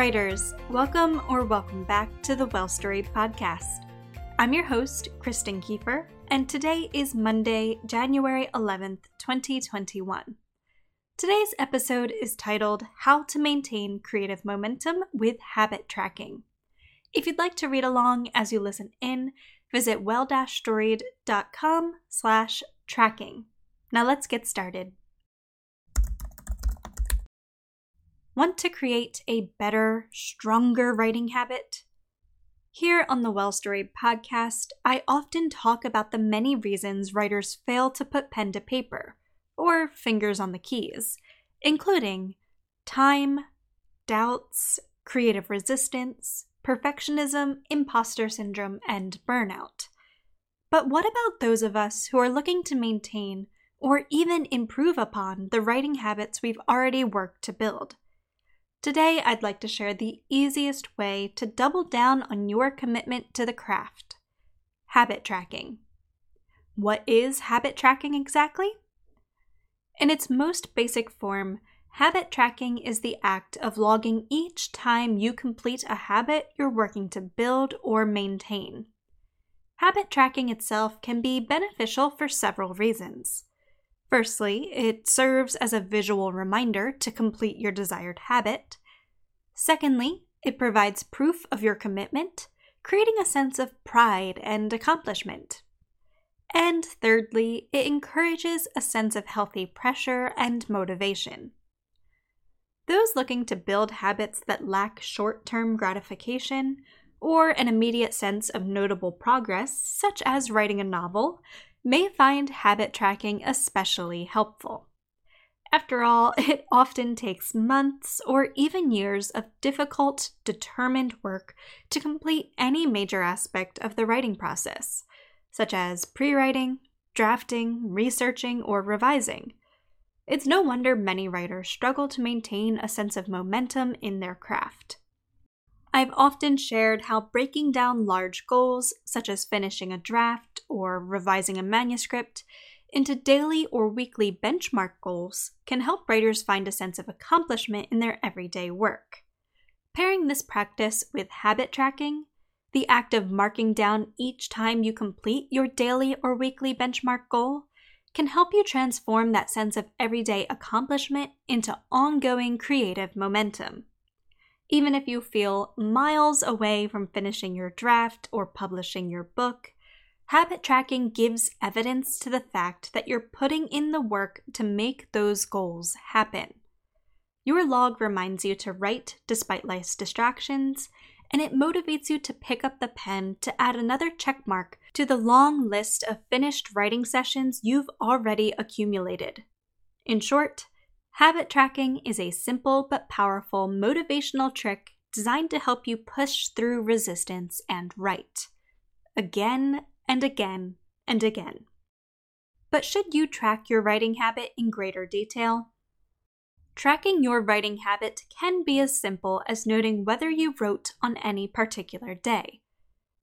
Writers, welcome or welcome back to the Well Storied podcast. I'm your host, Kristen Kieffer, and today is Monday, January 11th, 2021. Today's episode is titled How to Maintain Creative Momentum with Habit Tracking. If you'd like to read along as you listen in, visit well-storied.com slash tracking. Now let's get started. Want to create a better, stronger writing habit? Here on the Well Storied podcast, I often talk about the many reasons writers fail to put pen to paper, or fingers on the keys, including time, doubts, creative resistance, perfectionism, imposter syndrome, and burnout. But what about those of us who are looking to maintain or even improve upon the writing habits we've already worked to build? Today, I'd like to share the easiest way to double down on your commitment to the craft habit tracking. What is habit tracking exactly? In its most basic form, habit tracking is the act of logging each time you complete a habit you're working to build or maintain. Habit tracking itself can be beneficial for several reasons. Firstly, it serves as a visual reminder to complete your desired habit. Secondly, it provides proof of your commitment, creating a sense of pride and accomplishment. And thirdly, it encourages a sense of healthy pressure and motivation. Those looking to build habits that lack short term gratification or an immediate sense of notable progress, such as writing a novel, may find habit tracking especially helpful. After all, it often takes months or even years of difficult, determined work to complete any major aspect of the writing process, such as pre writing, drafting, researching, or revising. It's no wonder many writers struggle to maintain a sense of momentum in their craft. I've often shared how breaking down large goals, such as finishing a draft or revising a manuscript, into daily or weekly benchmark goals can help writers find a sense of accomplishment in their everyday work. Pairing this practice with habit tracking, the act of marking down each time you complete your daily or weekly benchmark goal, can help you transform that sense of everyday accomplishment into ongoing creative momentum even if you feel miles away from finishing your draft or publishing your book, habit tracking gives evidence to the fact that you're putting in the work to make those goals happen. Your log reminds you to write despite life's distractions, and it motivates you to pick up the pen to add another checkmark to the long list of finished writing sessions you've already accumulated. In short, Habit tracking is a simple but powerful motivational trick designed to help you push through resistance and write. Again and again and again. But should you track your writing habit in greater detail? Tracking your writing habit can be as simple as noting whether you wrote on any particular day.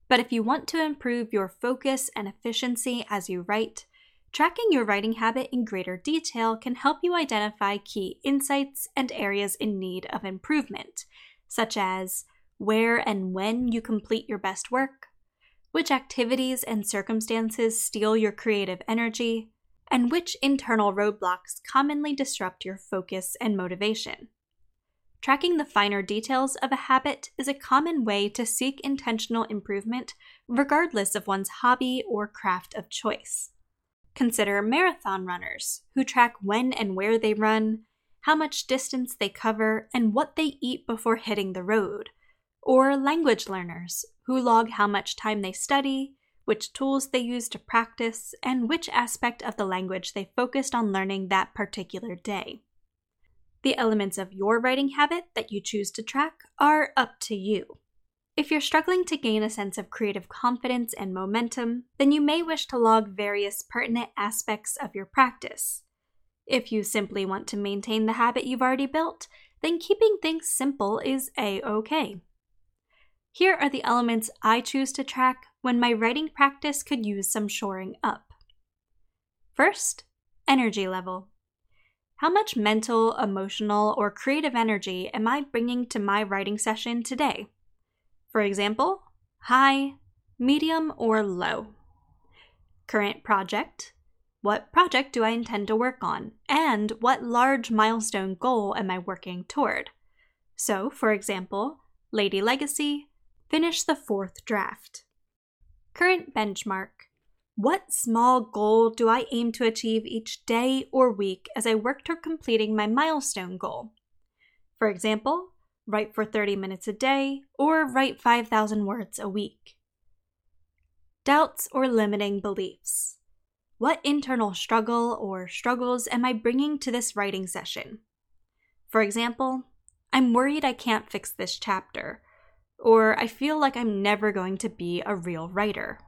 But if you want to improve your focus and efficiency as you write, Tracking your writing habit in greater detail can help you identify key insights and areas in need of improvement, such as where and when you complete your best work, which activities and circumstances steal your creative energy, and which internal roadblocks commonly disrupt your focus and motivation. Tracking the finer details of a habit is a common way to seek intentional improvement, regardless of one's hobby or craft of choice. Consider marathon runners, who track when and where they run, how much distance they cover, and what they eat before hitting the road. Or language learners, who log how much time they study, which tools they use to practice, and which aspect of the language they focused on learning that particular day. The elements of your writing habit that you choose to track are up to you. If you're struggling to gain a sense of creative confidence and momentum, then you may wish to log various pertinent aspects of your practice. If you simply want to maintain the habit you've already built, then keeping things simple is a okay. Here are the elements I choose to track when my writing practice could use some shoring up. First, energy level. How much mental, emotional, or creative energy am I bringing to my writing session today? For example, high, medium, or low. Current project. What project do I intend to work on? And what large milestone goal am I working toward? So, for example, Lady Legacy, finish the fourth draft. Current benchmark. What small goal do I aim to achieve each day or week as I work toward completing my milestone goal? For example, write for 30 minutes a day, or write 5,000 words a week. Doubts or limiting beliefs. What internal struggle or struggles am I bringing to this writing session? For example, I'm worried I can't fix this chapter, or I feel like I'm never going to be a real writer.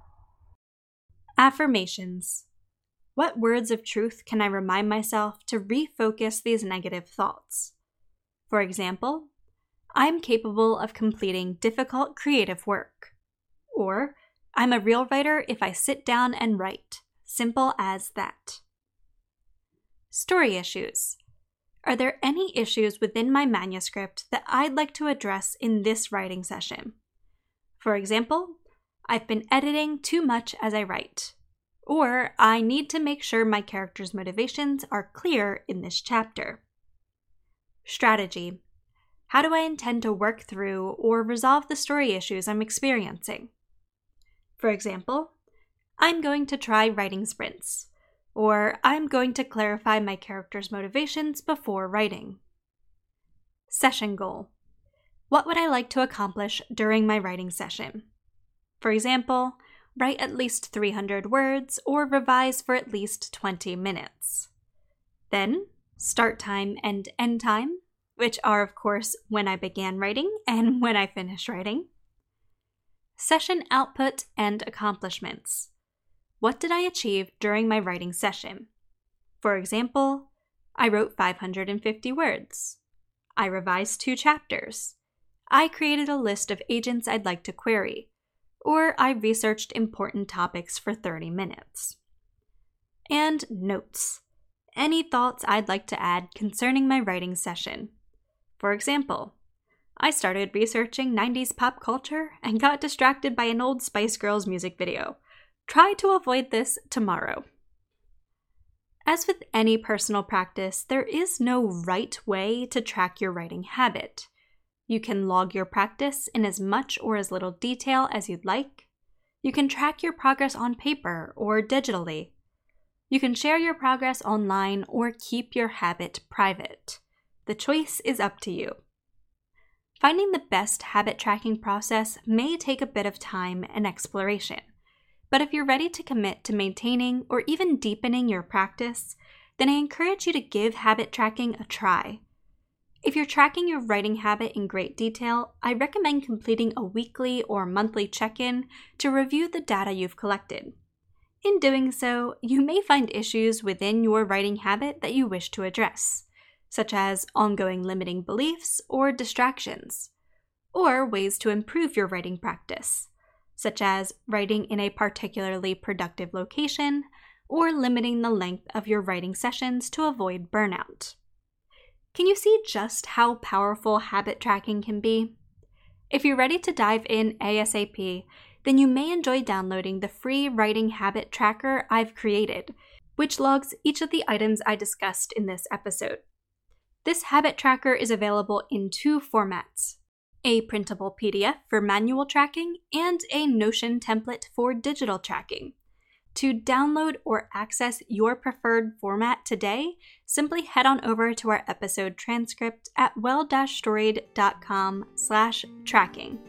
Affirmations. What words of truth can I remind myself to refocus these negative thoughts? For example, I'm capable of completing difficult creative work. Or, I'm a real writer if I sit down and write. Simple as that. Story issues. Are there any issues within my manuscript that I'd like to address in this writing session? For example, I've been editing too much as I write. Or I need to make sure my character's motivations are clear in this chapter. Strategy how do I intend to work through or resolve the story issues I'm experiencing? For example, I'm going to try writing sprints, or I'm going to clarify my character's motivations before writing. Session goal What would I like to accomplish during my writing session? For example, write at least 300 words or revise for at least 20 minutes. Then, start time and end time which are, of course, when I began writing and when I finished writing. Session output and accomplishments. What did I achieve during my writing session? For example, I wrote 550 words. I revised two chapters. I created a list of agents I'd like to query. Or I researched important topics for 30 minutes. And notes. Any thoughts I'd like to add concerning my writing session. For example, I started researching 90s pop culture and got distracted by an old Spice Girls music video. Try to avoid this tomorrow. As with any personal practice, there is no right way to track your writing habit. You can log your practice in as much or as little detail as you'd like. You can track your progress on paper or digitally. You can share your progress online or keep your habit private. The choice is up to you. Finding the best habit tracking process may take a bit of time and exploration, but if you're ready to commit to maintaining or even deepening your practice, then I encourage you to give habit tracking a try. If you're tracking your writing habit in great detail, I recommend completing a weekly or monthly check in to review the data you've collected. In doing so, you may find issues within your writing habit that you wish to address such as ongoing limiting beliefs or distractions, or ways to improve your writing practice, such as writing in a particularly productive location or limiting the length of your writing sessions to avoid burnout. Can you see just how powerful habit tracking can be? If you're ready to dive in ASAP, then you may enjoy downloading the free writing habit tracker I've created, which logs each of the items I discussed in this episode. This habit tracker is available in two formats a printable PDF for manual tracking and a Notion template for digital tracking. To download or access your preferred format today, simply head on over to our episode transcript at well-storied.com slash tracking.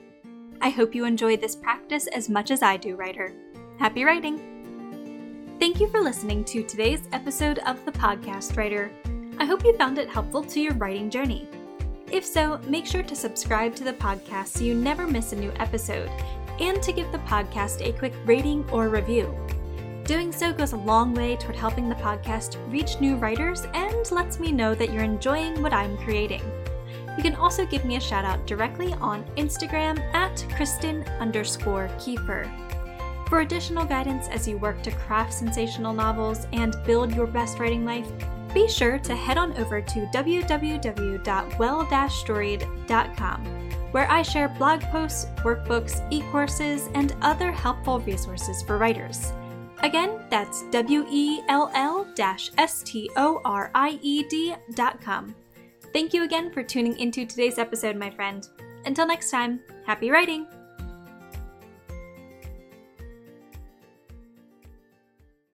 I hope you enjoy this practice as much as I do, writer. happy writing! Thank you for listening to today's episode of The Podcast Writer. I hope you found it helpful to your writing journey. If so, make sure to subscribe to the podcast so you never miss a new episode, and to give the podcast a quick rating or review. Doing so goes a long way toward helping the podcast reach new writers and lets me know that you're enjoying what I'm creating. You can also give me a shout out directly on Instagram at Kristen underscore Kieffer. For additional guidance as you work to craft sensational novels and build your best writing life, be sure to head on over to www.well-storied.com, where I share blog posts, workbooks, e courses, and other helpful resources for writers. Again, that's W E L L S T O R I E D.com. Thank you again for tuning into today's episode, my friend. Until next time, happy writing!